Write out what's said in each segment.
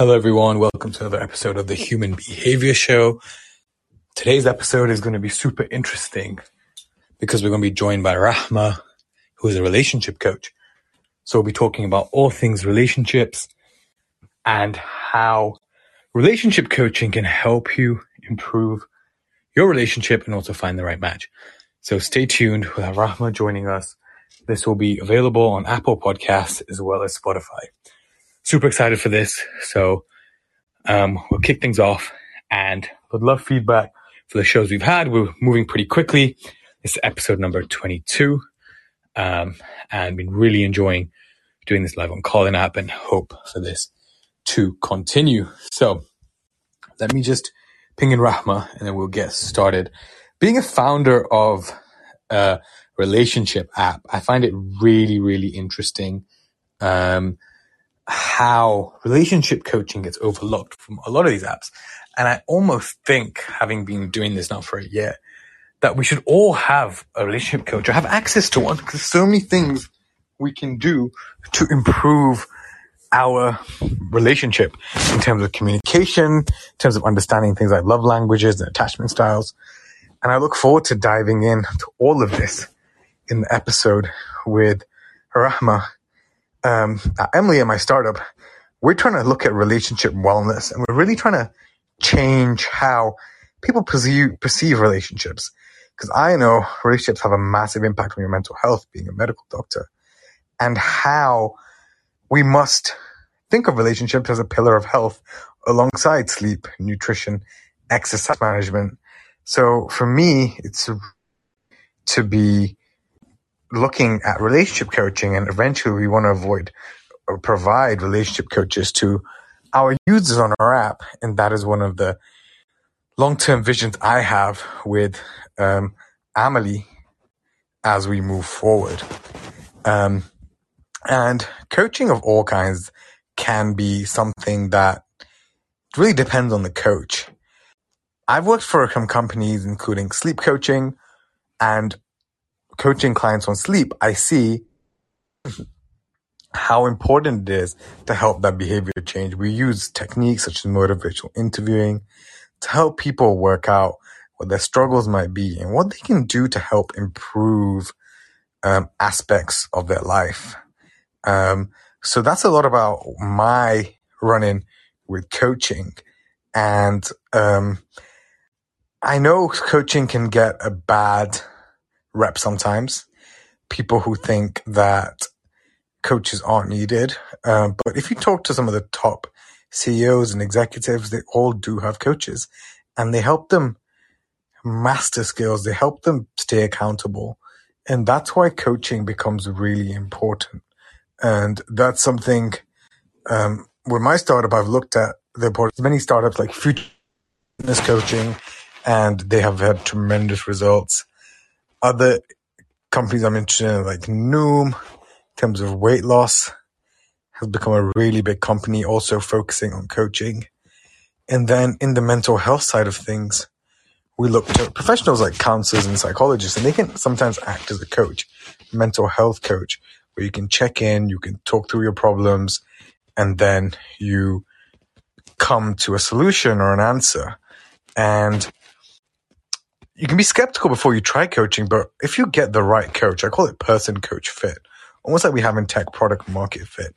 Hello, everyone. Welcome to another episode of the Human Behavior Show. Today's episode is going to be super interesting because we're going to be joined by Rahmah, who is a relationship coach. So we'll be talking about all things relationships and how relationship coaching can help you improve your relationship and also find the right match. So stay tuned. We'll have Rahmah joining us. This will be available on Apple Podcasts as well as Spotify super excited for this. So um, we'll kick things off and would love feedback for the shows we've had. We're moving pretty quickly. This is episode number 22. Um, and been really enjoying doing this live on Callin app and hope for this to continue. So let me just ping in Rahmah and then we'll get started. Being a founder of a relationship app, I find it really, really interesting. Um, how relationship coaching gets overlooked from a lot of these apps. And I almost think, having been doing this now for a year, that we should all have a relationship coach or have access to one because so many things we can do to improve our relationship in terms of communication, in terms of understanding things like love languages and attachment styles. And I look forward to diving in to all of this in the episode with Rahmah um, Amelie and my startup, we're trying to look at relationship wellness and we're really trying to change how people perceive, perceive relationships. Because I know relationships have a massive impact on your mental health, being a medical doctor, and how we must think of relationships as a pillar of health alongside sleep, nutrition, exercise management. So for me, it's to be looking at relationship coaching and eventually we want to avoid or provide relationship coaches to our users on our app. And that is one of the long-term visions I have with um, Amelie as we move forward. Um, and coaching of all kinds can be something that really depends on the coach. I've worked for some companies, including sleep coaching, and coaching clients on sleep, I see how important it is to help that behavior change. We use techniques such as motivational interviewing to help people work out what their struggles might be and what they can do to help improve um, aspects of their life. Um, so that's a lot about my running with coaching. And um, I know coaching can get a bad rep sometimes. People who think that coaches aren't needed. Um, but if you talk to some of the top CEOs and executives, they all do have coaches and they help them master skills. They help them stay accountable. And that's why coaching becomes really important. And that's something, um, with my startup, I've looked at the importance. many startups like Fitness Coaching, and they have had tremendous results other companies I'm interested in, like Noom, in terms of weight loss, has become a really big company, also focusing on coaching. And then in the mental health side of things, we look to professionals like counselors and psychologists, and they can sometimes act as a coach, mental health coach, where you can check in, you can talk through your problems, and then you come to a solution or an answer. And you can be skeptical before you try coaching, but if you get the right coach, I call it person coach fit, almost like we have in tech product market fit.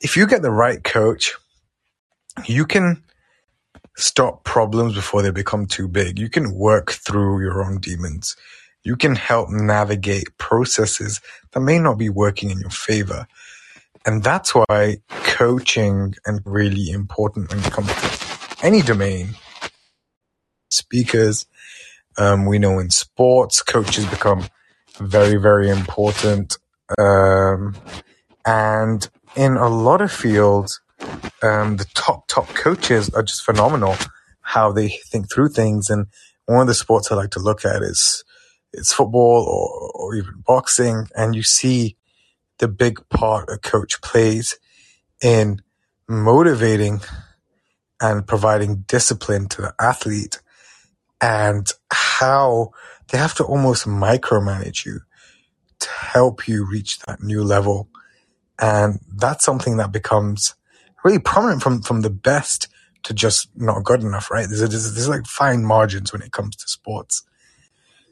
If you get the right coach, you can stop problems before they become too big. You can work through your own demons. You can help navigate processes that may not be working in your favor. And that's why coaching is really important when it comes to any domain. Speakers, um, we know in sports, coaches become very, very important. Um, and in a lot of fields, um, the top, top coaches are just phenomenal how they think through things. And one of the sports I like to look at is it's football or, or even boxing. And you see the big part a coach plays in motivating and providing discipline to the athlete and how they have to almost micromanage you to help you reach that new level. And that's something that becomes really prominent from from the best to just not good enough, right? There's, a, there's, there's like fine margins when it comes to sports.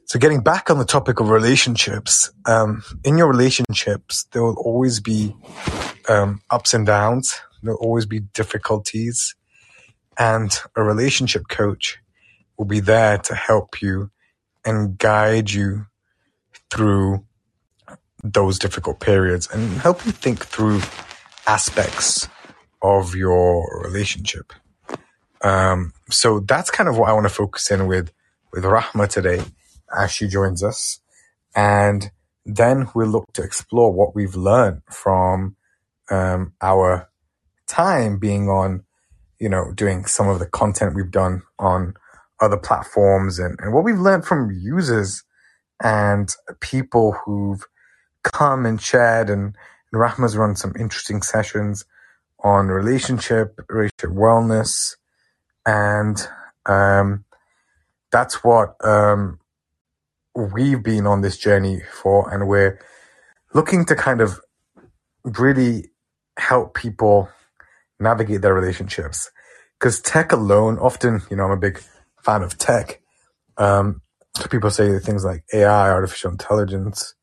So getting back on the topic of relationships, um, in your relationships, there will always be um, ups and downs. There'll always be difficulties, and a relationship coach will be there to help you and guide you through those difficult periods and help you think through aspects of your relationship. Um, so that's kind of what I want to focus in with with Rahmah today as she joins us, and then we'll look to explore what we've learned from um, our time being on, you know, doing some of the content we've done on other platforms and, and what we've learned from users and people who've come and shared and, and Rahmah's run some interesting sessions on relationship, relationship wellness, and um, that's what um, we've been on this journey for, and we're looking to kind of really help people navigate their relationships. Because tech alone, often, you know, I'm a big fan of tech. Um, people say things like AI, artificial intelligence.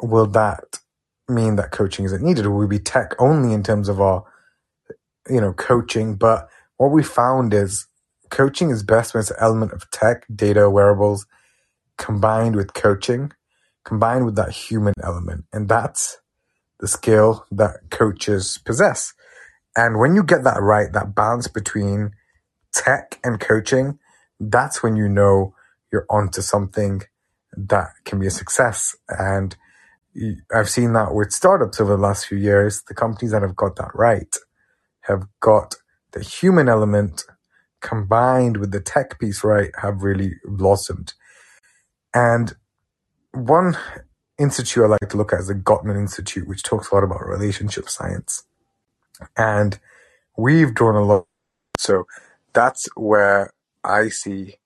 Will that mean that coaching isn't needed? Will we be tech only in terms of our, you know, coaching? But what we found is coaching is best when it's an element of tech, data, wearables, combined with coaching, combined with that human element. And that's the skill that coaches possess. And when you get that right, that balance between tech and coaching, that's when you know you're onto something that can be a success. And I've seen that with startups over the last few years. The companies that have got that right have got the human element combined with the tech piece right have really blossomed. And one institute I like to look at is the Gottman Institute, which talks a lot about relationship science. And we've drawn a lot. So that's where I see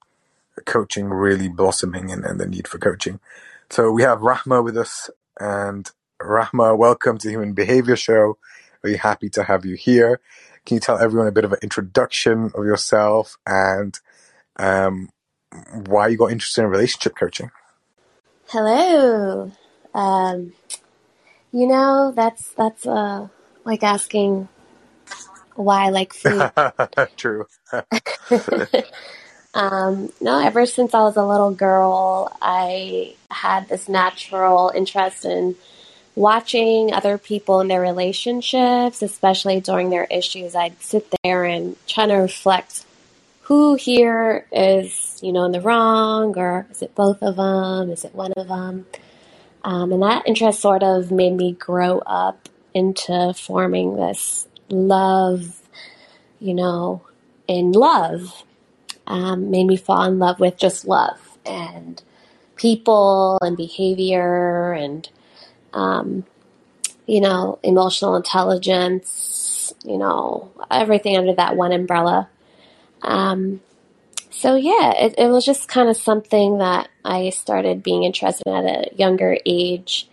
coaching really blossoming and, and the need for coaching. So we have Rahmah with us. And Rahmah, welcome to the Human Behavior Show. Really happy to have you here. Can you tell everyone a bit of an introduction of yourself and um, why you got interested in relationship coaching? Hello. Um, you know, that's that's uh, like asking why I like food. True. um, no, ever since I was a little girl, I had this natural interest in watching other people in their relationships, especially during their issues, I'd sit there and try to reflect who here is, you know, in the wrong, or is it both of them? Is it one of them? Um, and that interest sort of made me grow up into forming this love, you know, in love. Um, made me fall in love with just love and people and behavior and um, you know, emotional intelligence, you know, everything under that one umbrella. Um, so yeah, it, it was just kind of something that I started being interested in at a younger age.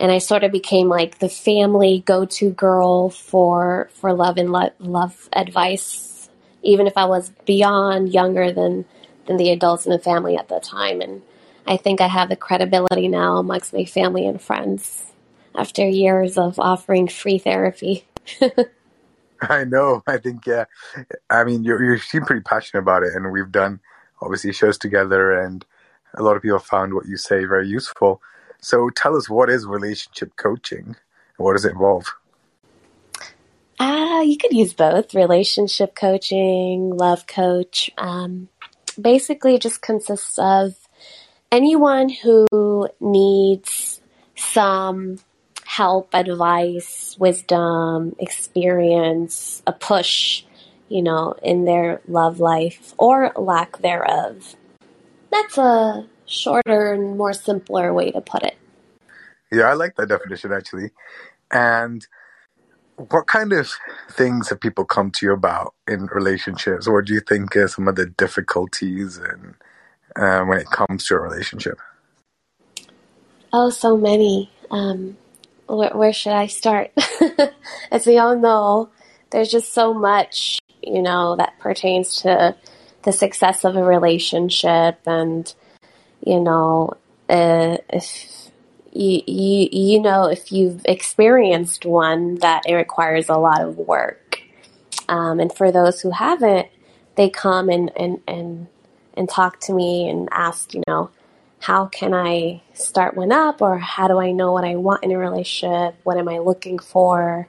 And I sort of became like the family go-to girl for for love and lo- love advice, even if I was beyond younger than than the adults in the family at the time. And I think I have the credibility now amongst my family and friends after years of offering free therapy. I know. I think, yeah. I mean, you you seem pretty passionate about it, and we've done obviously shows together, and a lot of people found what you say very useful. So, tell us what is relationship coaching, and what does it involve? Uh, you could use both relationship coaching, love coach. Um, basically, just consists of anyone who needs some help, advice, wisdom, experience, a push, you know, in their love life or lack thereof. That's a shorter and more simpler way to put it. Yeah, I like that definition actually. And what kind of things have people come to you about in relationships? What do you think are some of the difficulties and uh, when it comes to a relationship? Oh, so many. Um, where, where should I start? As we all know, there's just so much, you know, that pertains to the success of a relationship and, you know, uh, if you, you, you know, if you've experienced one, that it requires a lot of work. Um, and for those who haven't, they come and, and, and, and talk to me and ask, you know, how can I start one up or how do I know what I want in a relationship? What am I looking for?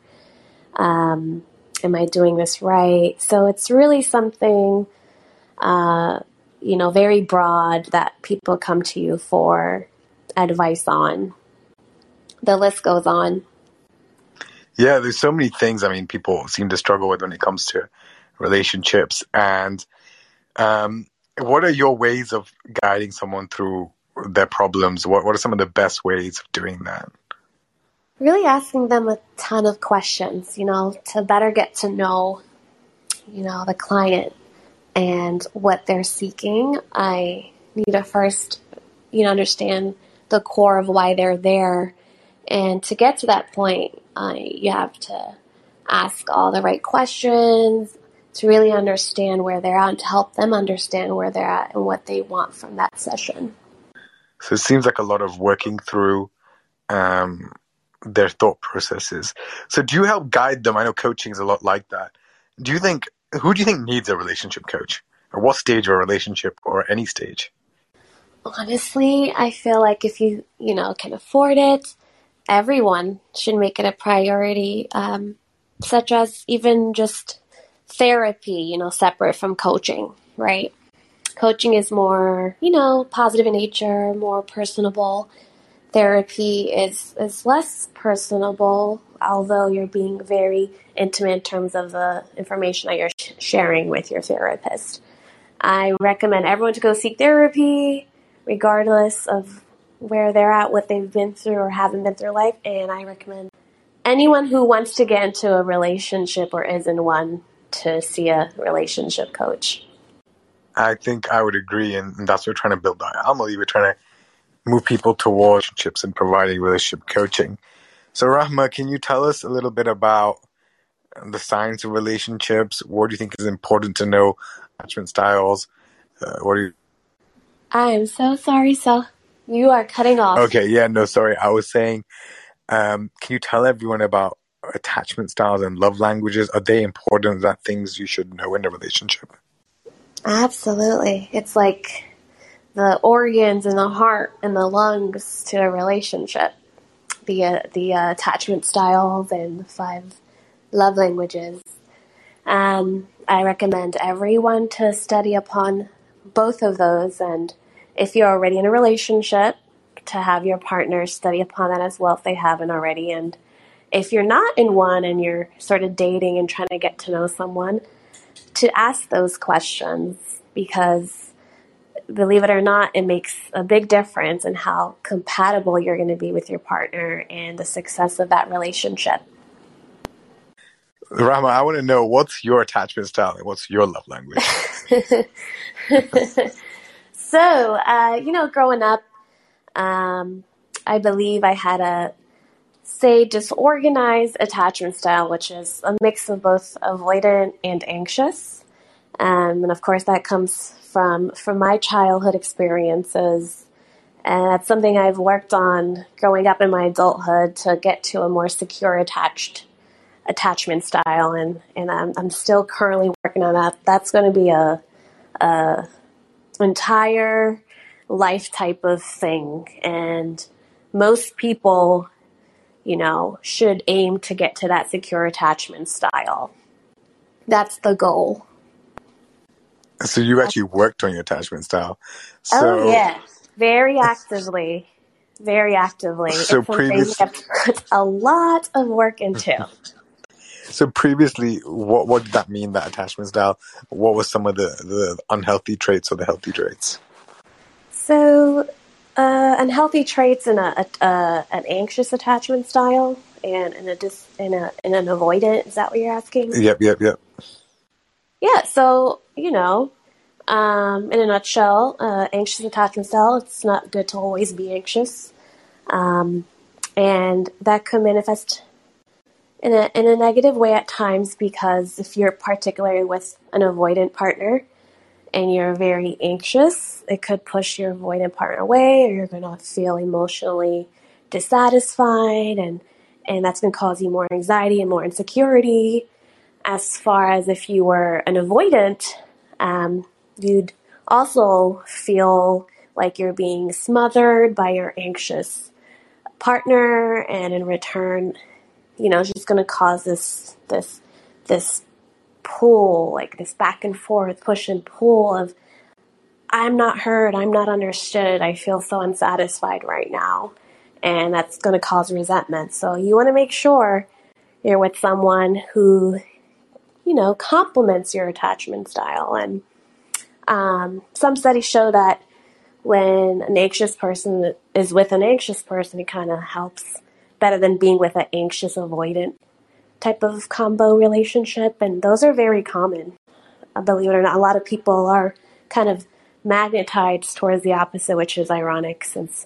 Um, am I doing this right? So it's really something, uh, you know, very broad that people come to you for advice on. The list goes on. Yeah, there's so many things. I mean, people seem to struggle with when it comes to relationships. And um, what are your ways of guiding someone through their problems? What What are some of the best ways of doing that? Really asking them a ton of questions, you know, to better get to know, you know, the client and what they're seeking. I need to first, you know, understand the core of why they're there. And to get to that point, uh, you have to ask all the right questions to really understand where they're at and to help them understand where they're at and what they want from that session. So it seems like a lot of working through um, their thought processes. So do you help guide them? I know coaching is a lot like that. Do you think who do you think needs a relationship coach, or what stage of a relationship, or any stage? Honestly, I feel like if you you know can afford it, everyone should make it a priority. Um, such as even just therapy, you know, separate from coaching, right? Coaching is more, you know, positive in nature, more personable. Therapy is is less personable, although you're being very intimate in terms of the information that you're sh- sharing with your therapist. I recommend everyone to go seek therapy, regardless of where they're at, what they've been through or haven't been through life, and I recommend anyone who wants to get into a relationship or is in one to see a relationship coach. I think I would agree, and, that's what we're trying to build our Amelie. We're trying to move people towards relationships and providing relationship coaching. So, Rahmah, can you tell us a little bit about the science of relationships? What do you think is important to know? Attachment styles. Uh, what do you? I am so sorry, so you are cutting off. Okay, yeah, no, sorry. I was saying, um, can you tell everyone about attachment styles and love languages? Are they important? Is that things you should know in a relationship? Absolutely. It's like the organs and the heart and the lungs to a relationship. The uh, the uh, attachment styles and the five love languages. Um, I recommend everyone to study upon both of those, and if you're already in a relationship, to have your partner study upon that as well if they haven't already, and if you're not in one and you're sort of dating and trying to get to know someone, to ask those questions because believe it or not, it makes a big difference in how compatible you're going to be with your partner and the success of that relationship. Rahmah, I want to know what's your attachment style and what's your love language? so, uh, you know, growing up, um, I believe I had a say disorganized attachment style, which is a mix of both avoidant and anxious. Um, and of course, that comes from from my childhood experiences, and that's something I've worked on growing up in my adulthood to get to a more secure attached attachment style, and and I'm, I'm still currently working on that. That's going to be a, a entire life type of thing, and most people you know, should aim to get to that secure attachment style. That's the goal. So you actually worked on your attachment style. So, oh yeah, very actively, very actively. So previously, put a lot of work into. so previously, what what did that mean? That attachment style. What was some of the the unhealthy traits or the healthy traits? So uh, unhealthy traits in a, a, a, an anxious attachment style and in a dis, in a in an avoidant. Is that what you're asking? Yep, yep, yep. Yeah. So you know, um, in a nutshell, uh, anxious attachment style. It's not good to always be anxious, um, and that could manifest in a, in a negative way at times because if you're particularly with an avoidant partner and you're very anxious, it could push your avoidant partner away or you're going to feel emotionally dissatisfied and and that's going to cause you more anxiety and more insecurity. As far as if you were an avoidant, um, you'd also feel like you're being smothered by your anxious partner, and in return, you know, just going to cause this this this pull, like this back and forth, push and pull of I'm not heard, I'm not understood, I feel so unsatisfied right now and that's going to cause resentment. So you want to make sure you're with someone who, you know, complements your attachment style. And um, some studies show that when an anxious person is with an anxious person, it kind of helps better than being with an anxious avoidant type of combo relationship. And those are very common. Uh, believe it or not, a lot of people are kind of magnetized towards the opposite, which is ironic since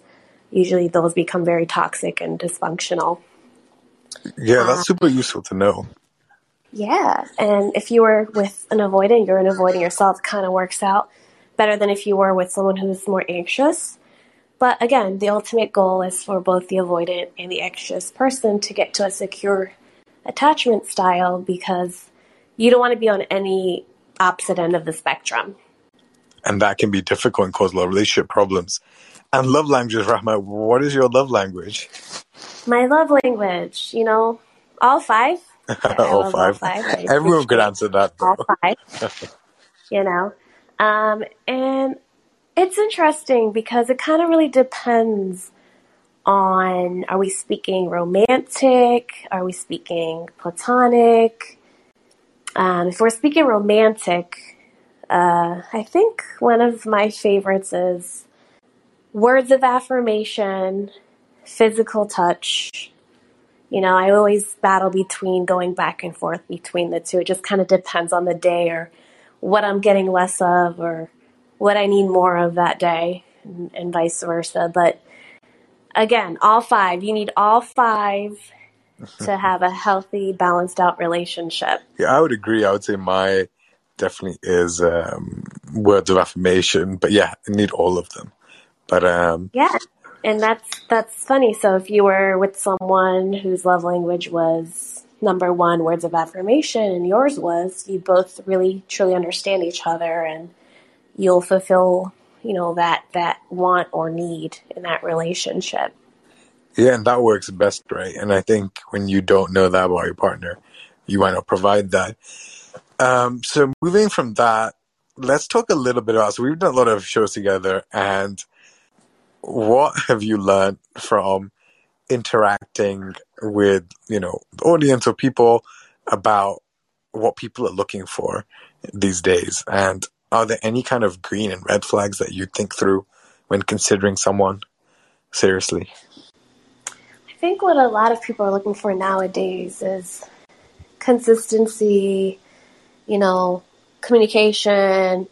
usually those become very toxic and dysfunctional. Yeah, that's uh, super useful to know. Yeah, and if you were with an avoidant, you're an avoidant yourself, kind of works out better than if you were with someone who's more anxious. But again, the ultimate goal is for both the avoidant and the anxious person to get to a secure attachment style because you don't want to be on any opposite end of the spectrum. And that can be difficult and cause a lot of relationship problems. And love language, Rahmah. What is your love language? My love language, you know, all five. all, five. all five. Everyone could answer that. Though. All five. you know, um, and it's interesting because it kind of really depends on are we speaking romantic? Are we speaking platonic? Um, if we're speaking romantic, uh, I think one of my favorites is words of affirmation, physical touch. You know, I always battle between going back and forth between the two. It just kind of depends on the day or what I'm getting less of or what I need more of that day and, and vice versa. But again, all five, you need all five to have a healthy, balanced out relationship. Yeah, I would agree. I would say my definitely is um, words of affirmation, but yeah, I need all of them. But um, yeah, and that's that's funny. So if you were with someone whose love language was number one words of affirmation and yours was, you both really truly understand each other and you'll fulfill, you know, that that want or need in that relationship. Yeah, and that works best, right? And I think when you don't know that about your partner, you might not provide that. Um, so moving from that, let's talk a little bit about. So we've done a lot of shows together, and what have you learned from interacting with you know the audience or people about what people are looking for these days? And are there any kind of green and red flags that you think through when considering someone? Seriously. I think what a lot of people are looking for nowadays is consistency you know communication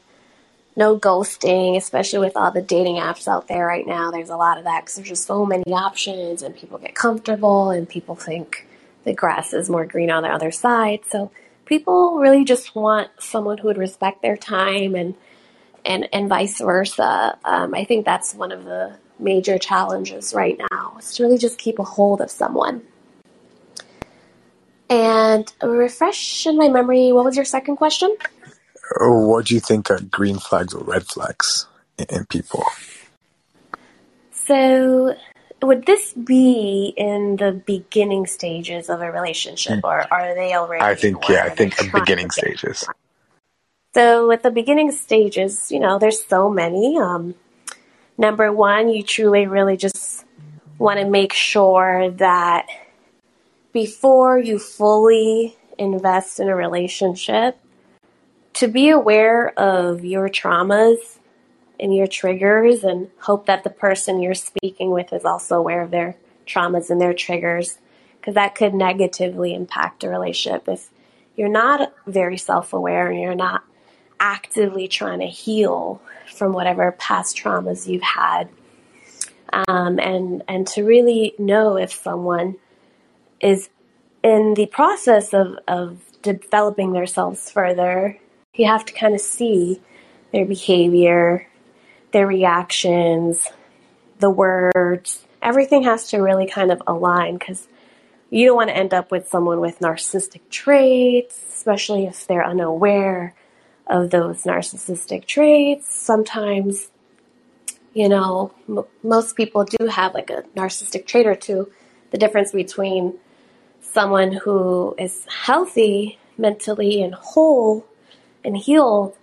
no ghosting, especially with all the dating apps out there right now. There's a lot of that because there's just so many options, and people get comfortable, and people think the grass is more green on the other side. So people really just want someone who would respect their time, and and and vice versa. Um, I think that's one of the major challenges right now is to really just keep a hold of someone. And refresh in my memory, what was your second question? What do you think are green flags or red flags in, in people? So, would this be in the beginning stages of a relationship, hmm. or are they already? I think yeah, I think the beginning stages. So, with the beginning stages, you know, there's so many. Um, number one, you truly, really just want to make sure that before you fully invest in a relationship, to be aware of your traumas and your triggers and hope that the person you're speaking with is also aware of their traumas and their triggers because that could negatively impact a relationship. If you're not very self-aware and you're not actively trying to heal from whatever past traumas you've had um, and and to really know if someone is in the process of, of developing themselves further, you have to kind of see their behavior, their reactions, the words. Everything has to really kind of align because you don't want to end up with someone with narcissistic traits, especially if they're unaware of those narcissistic traits. Sometimes, you know, m- most people do have like a narcissistic trait or two. The difference between someone who is healthy mentally and whole and healed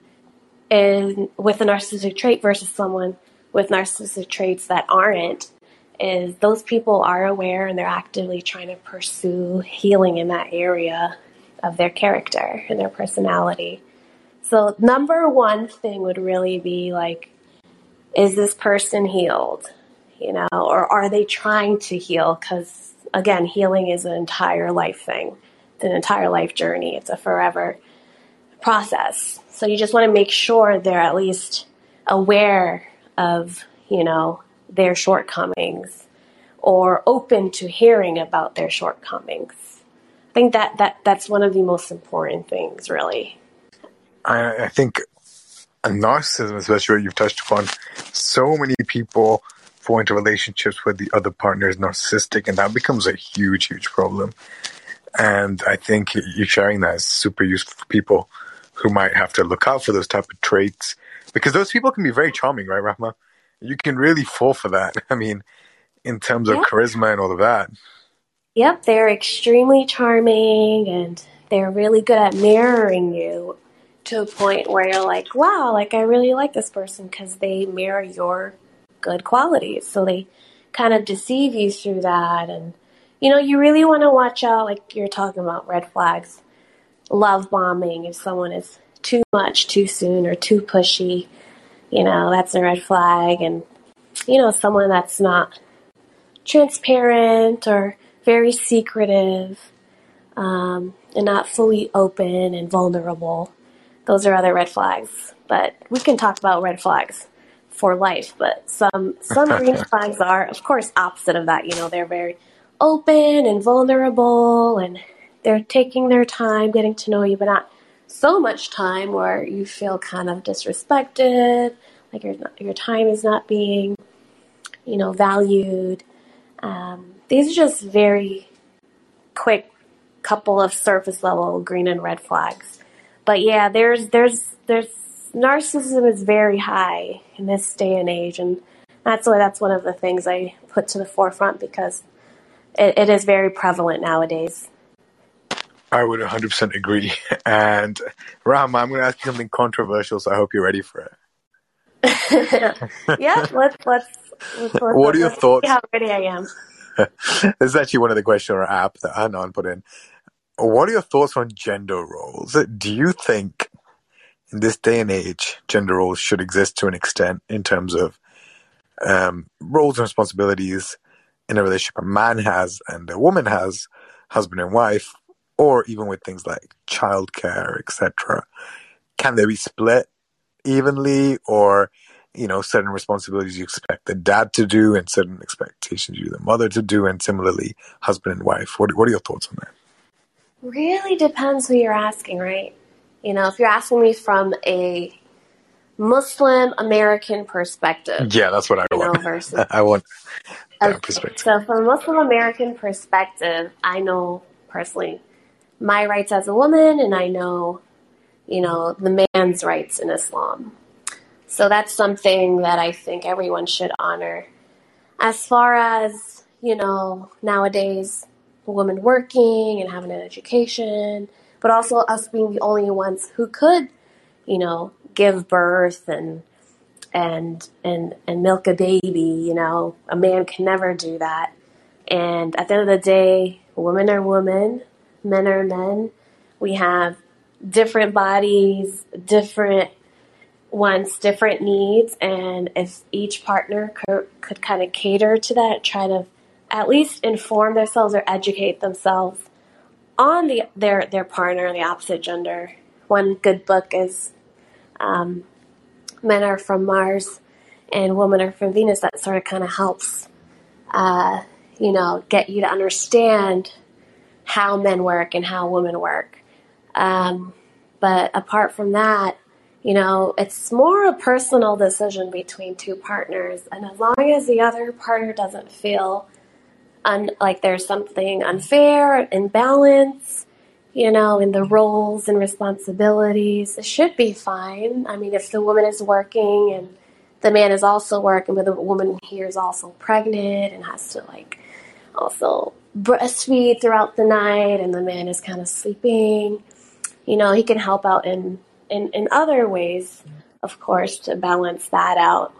with a narcissistic trait versus someone with narcissistic traits that aren't is those people are aware and they're actively trying to pursue healing in that area of their character and their personality. So number one thing would really be like, is this person healed? You know, or are they trying to heal? Because again, healing is an entire life thing. It's an entire life journey. It's a forever process. So you just want to make sure they're at least aware of, you know, their shortcomings or open to hearing about their shortcomings. I think that, that that's one of the most important things, really. I, I think narcissism, especially what you've touched upon, so many people fall into relationships where the other partner is narcissistic, and that becomes a huge, huge problem. And I think you sharing that is super useful for people who might have to look out for those type of traits because those people can be very charming, right, Rahmah? You can really fall for that. I mean, in terms of charisma and all of that. Yep, they're extremely charming and they're really good at mirroring you to a point where you're like, wow, like I really like this person because they mirror your good qualities. So they kind of deceive you through that. And, you know, you really want to watch out, like you're talking about red flags, love bombing. If someone is too much too soon or too pushy, you know, that's a red flag. And, you know, someone that's not transparent or very secretive um, and not fully open and vulnerable. Those are other red flags. But we can talk about red flags for life. But some some green flags are, of course, opposite of that. You know, they're very open and vulnerable, and they're taking their time getting to know you, but not so much time where you feel kind of disrespected, like your your time is not being, you know, valued. Um, these are just very quick couple of surface level green and red flags. But yeah, there's there's there's narcissism is very high in this day and age, and that's why that's one of the things I put to the forefront because it, it is very prevalent nowadays. I would 100% agree. And Ram, I'm going to ask you something controversial, so I hope you're ready for it. yeah, let's let's. let's, let's what are your thoughts? how ready I am. this is actually one of the questions on our app that Anon put in. What are your thoughts on gender roles? Do you think in this day and age, gender roles should exist to an extent in terms of um, roles and responsibilities in a relationship a man has and a woman has, husband and wife, or even with things like childcare, etc. Can they be split evenly, or you know, certain responsibilities you expect the dad to do, and certain expectations you the mother to do, and similarly, husband and wife? What What are your thoughts on that? Really depends who you're asking, right? You know, if you're asking me from a Muslim American perspective, Yeah, that's what I you know, want. versus I want that Okay, perspective. so from a Muslim American perspective, I know personally my rights as a woman, and I know, you know, the man's rights in Islam. So that's something that I think everyone should honor. As far as, you know, nowadays, a woman working and having an education, but also us being the only ones who could, you know, give birth and and and and milk a baby, you know, a man can never do that. And at the end of the day, women are women, men are men. We have different bodies, different wants, different needs, and if each partner could, could kind of cater to that, try to at least inform themselves or educate themselves on the their their partner, the opposite gender. One good book is um, "Men Are from Mars" and "Women Are from Venus." That sort of kind of helps, uh, you know, get you to understand how men work and how women work. Um, but apart from that, you know, it's more a personal decision between two partners. And as long as the other partner doesn't feel un- like there's something unfair, imbalance, you know, in the roles and responsibilities, it should be fine. I mean, if the woman is working and the man is also working, but the woman here is also pregnant and has to like also breastfeed throughout the night and the man is kind of sleeping, you know, he can help out in, in, in other ways, of course, to balance that out.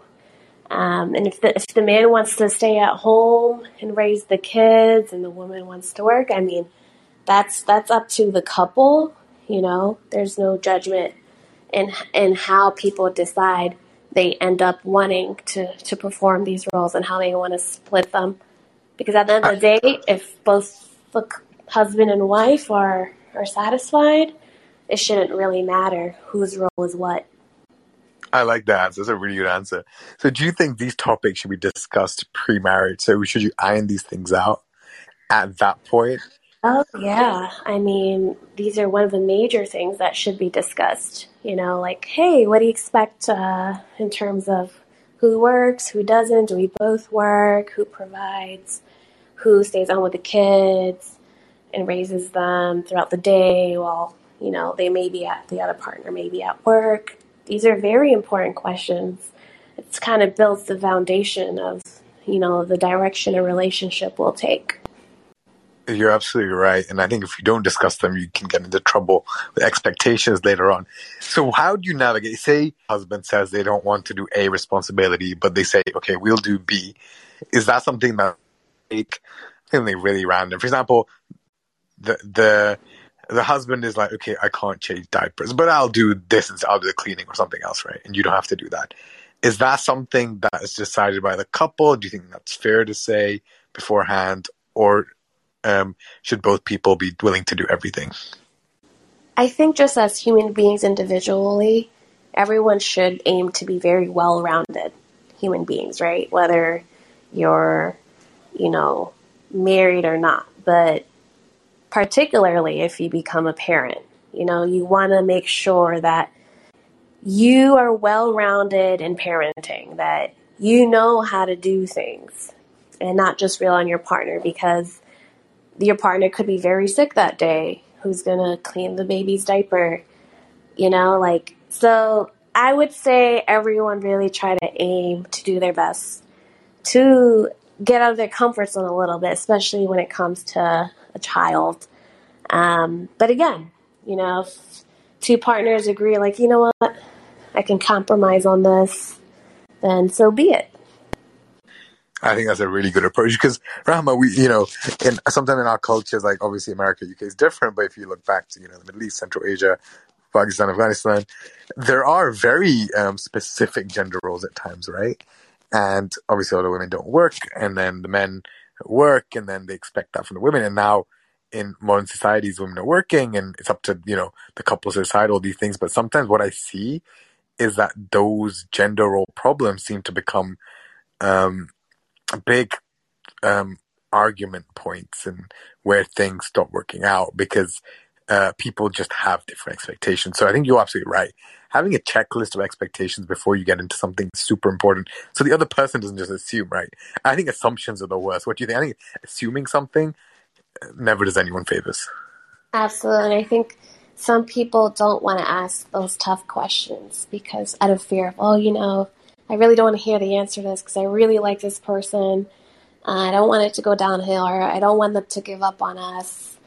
Um, and if the, if the man wants to stay at home and raise the kids and the woman wants to work, I mean, that's, that's up to the couple, you know, there's no judgment in, in how people decide they end up wanting to, to perform these roles and how they want to split them. Because at the end of the day, if both the husband and wife are, are satisfied, it shouldn't really matter whose role is what. I like that answer. That's a really good answer. So, do you think these topics should be discussed pre-marriage? So, should you iron these things out at that point? Oh yeah, I mean, these are one of the major things that should be discussed. You know, like, hey, what do you expect uh, in terms of who works, who doesn't? Do we both work? Who provides? Who stays home with the kids and raises them throughout the day while you know they may be at the other partner may be at work? These are very important questions. It's kind of builds the foundation of you know the direction a relationship will take. You're absolutely right. And I think if you don't discuss them, you can get into trouble with expectations later on. So how do you navigate? Say husband says they don't want to do A responsibility, but they say, okay, we'll do B. Is that something that make something really random? For example, the, the, the husband is like, okay, I can't change diapers, but I'll do this and I'll do the cleaning or something else, right? And you don't have to do that. Is that something that is decided by the couple? Do you think that's fair to say beforehand? Or um, should both people be willing to do everything? I think just as human beings individually, everyone should aim to be very well rounded human beings, right? Whether you're, you know, married or not. But particularly if you become a parent, you know, you want to make sure that you are well rounded in parenting, that you know how to do things and not just rely on your partner because your partner could be very sick that day. Who's to clean the baby's diaper? You know, like, so I would say everyone really try to aim to do their best to get out of their comfort zone a little bit, especially when it comes to a child. Um, but again, you know, if two partners agree, like, you know what, I can compromise on this, then so be it. I think that's a really good approach because Rahmah, we you know, in sometimes in our cultures, like obviously America, UK is different, but if you look back to you know the Middle East, Central Asia, Pakistan, Afghanistan, there are very um, specific gender roles at times, right? And obviously, all the women don't work, and then the men work, and then they expect that from the women. And now, in modern societies, women are working, and it's up to you know the couples to decide all these things. But sometimes, what I see is that those gender role problems seem to become um, big um, argument points and where things stop working out because uh, people just have different expectations. So I think you're absolutely right. Having a checklist of expectations before you get into something super important, so the other person doesn't just assume, right? I think assumptions are the worst. What do you think? I think assuming something uh, never does anyone favors. Absolutely, I think some people don't want to ask those tough questions because out of fear of, oh, you know, I really don't want to hear the answer to this because I really like this person. Uh, I don't want it to go downhill, or I don't want them to give up on us.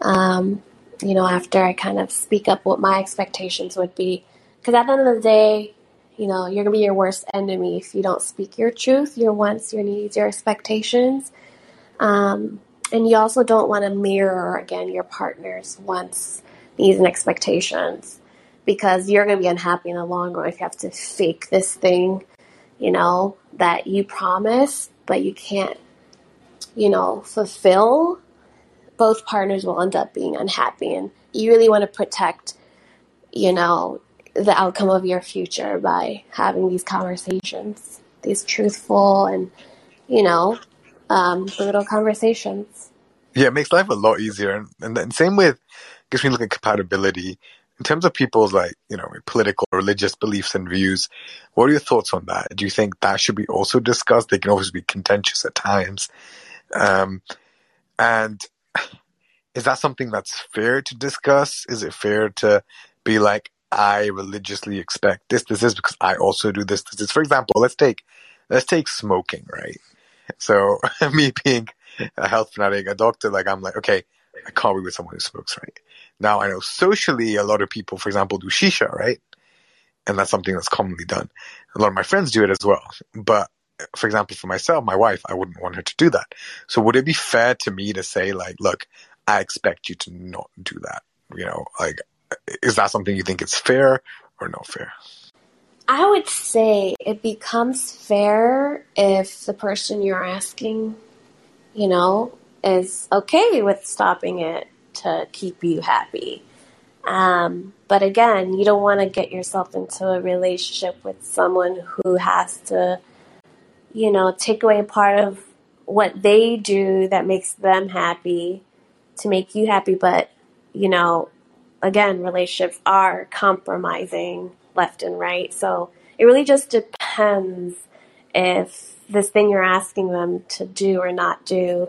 Um, you know, after I kind of speak up what my expectations would be, because at the end of the day, you know, you're gonna be your worst enemy if you don't speak your truth, your wants, your needs, your expectations. Um, and you also don't want to mirror again your partner's wants, needs, and expectations because you're going to be unhappy in the long run if you have to fake this thing you know, that you promise, but you can't, you know, fulfill, both partners will end up being unhappy. And you really want to protect, you know, the outcome of your future by having these conversations, these truthful and, you know, um, brutal conversations. Yeah, it makes life a lot easier. And, and, and same with, guess when you look at compatibility, in terms of people's like, you know, political, religious beliefs and views, what are your thoughts on that? Do you think that should be also discussed? They can always be contentious at times. Um, and is that something that's fair to discuss? Is it fair to be like, I religiously expect this, this is because I also do this, this is, for example, let's take, let's take smoking, right? So me being a health fanatic, a doctor, like I'm like, okay, I can't be with someone who smokes, right? Now I know socially a lot of people, for example, do shisha, right? And that's something that's commonly done. A lot of my friends do it as well. But for example, for myself, my wife, I wouldn't want her to do that. So would it be fair to me to say like, look, I expect you to not do that? You know, like, is that something you think is fair or no fair? I would say it becomes fair if the person you're asking, you know, is okay with stopping it to keep you happy. Um, but again, you don't want to get yourself into a relationship with someone who has to, you know, take away part of what they do that makes them happy to make you happy. But, you know, again, relationships are compromising left and right. So it really just depends if this thing you're asking them to do or not do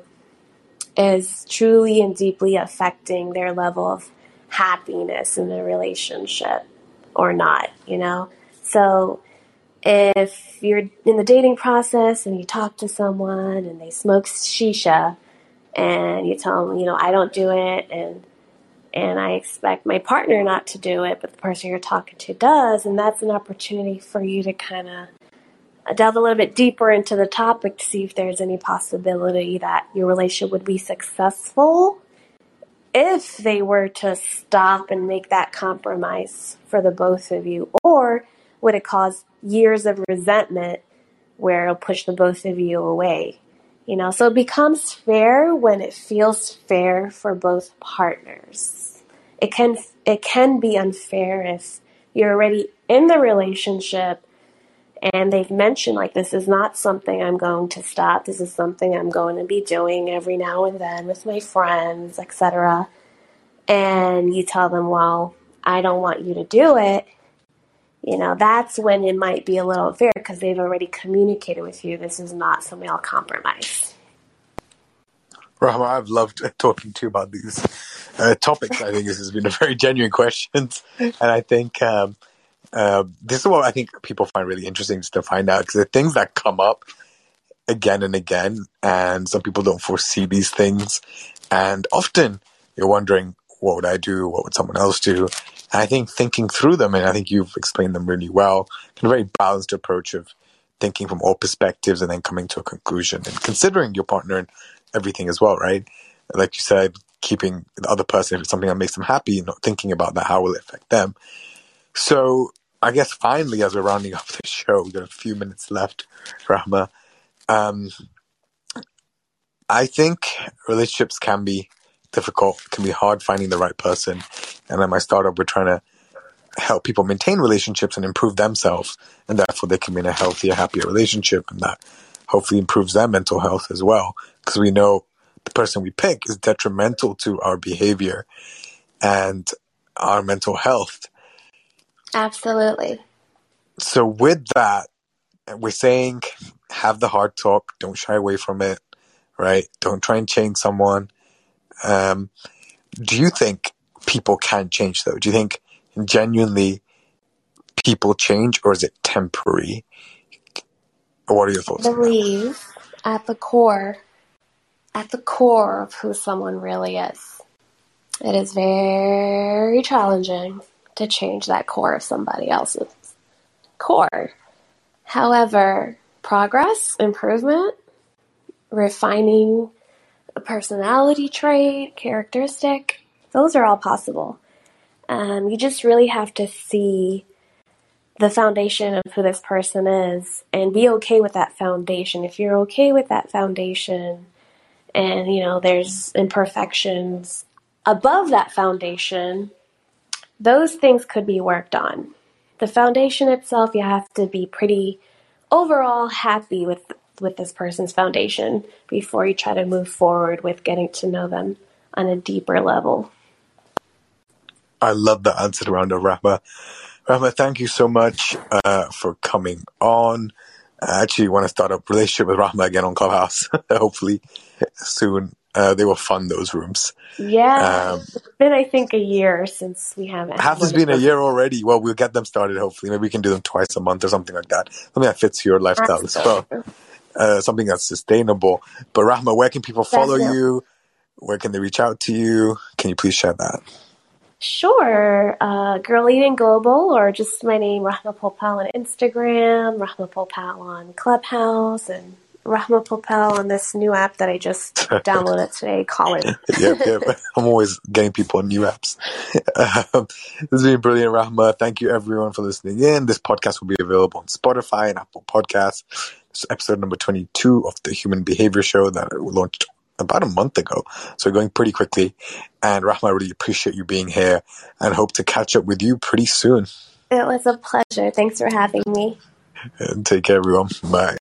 is truly and deeply affecting their level of happiness in the relationship or not, you know? So if you're in the dating process and you talk to someone and they smoke shisha and you tell them, you know, I don't do it and and I expect my partner not to do it, but the person you're talking to does, and that's an opportunity for you to kind of delve a little bit deeper into the topic to see if there's any possibility that your relationship would be successful if they were to stop and make that compromise for the both of you, or would it cause years of resentment where it'll push the both of you away? You know, so it becomes fair when it feels fair for both partners. It can it can be unfair if you're already in the relationship and they've mentioned like this is not something I'm going to stop. This is something I'm going to be doing every now and then with my friends, etc. And you tell them, "Well, I don't want you to do it." You know, that's when it might be a little unfair because they've already communicated with you. This is not something I'll compromise. Rahmah, I've loved talking to you about these uh, topics. I think this has been a very genuine question, and I think um, uh, this is what I think people find really interesting to find out because the things that come up again and again, and some people don't foresee these things, and often you're wondering, what would I do? What would someone else do? And I think thinking through them, and I think you've explained them really well, a very balanced approach of thinking from all perspectives and then coming to a conclusion and considering your partner and everything as well, right? Like you said, keeping the other person if it's something that makes them happy, not thinking about that, how will it affect them? So I guess finally, as we're rounding up the show, we've got a few minutes left, Rahmah. Um, I think relationships can be difficult, can be hard finding the right person. And at my startup, we're trying to help people maintain relationships and improve themselves, and therefore they can be in a healthier, happier relationship, and that hopefully improves their mental health as well. Because we know the person we pick is detrimental to our behavior and our mental health. Absolutely. So with that, we're saying have the hard talk. Don't shy away from it. Right? Don't try and change someone. Um, do you think people can change though? Do you think genuinely people change or is it temporary? What are your thoughts? I believe at the core, at the core of who someone really is, it is very challenging to change that core of somebody else's core. However, progress, improvement, refining a personality trait, characteristic, those are all possible. Um, you just really have to see the foundation of who this person is and be okay with that foundation. If you're okay with that foundation and, you know, there's imperfections above that foundation, those things could be worked on. The foundation itself, you have to be pretty overall happy with with this person's foundation before you try to move forward with getting to know them on a deeper level. I love the answer around Rahmah. Rahmah, thank you so much uh, for coming on. I actually want to start a relationship with Rahmah again on Clubhouse, hopefully soon. Uh, they will fund those rooms. Yeah. Um, it's been, I think, a year since we haven't. Half has been a year already. Well, we'll get them started, hopefully. Maybe we can do them twice a month or something like that. Something that fits your lifestyle as well. Uh, something that's sustainable. But Rahmah, where can people follow you? Where can they reach out to you? Can you please share that? Sure. Uh, Girl Eating Global, or just my name, Rahmah Popal on Instagram, Rahmah Popal on Clubhouse, and Rahmah Popal on this new app that I just downloaded today, Call It. yep, yep. I'm always getting people on new apps. Um, this has been brilliant, Rahmah. Thank you, everyone, for listening in. This podcast will be available on Spotify and Apple Podcasts. This is episode number 22 of the Human Behavior Show that launched about a month ago. So going pretty quickly. And Rahmah, I really appreciate you being here and hope to catch up with you pretty soon. It was a pleasure. Thanks for having me. And take care, everyone. Bye.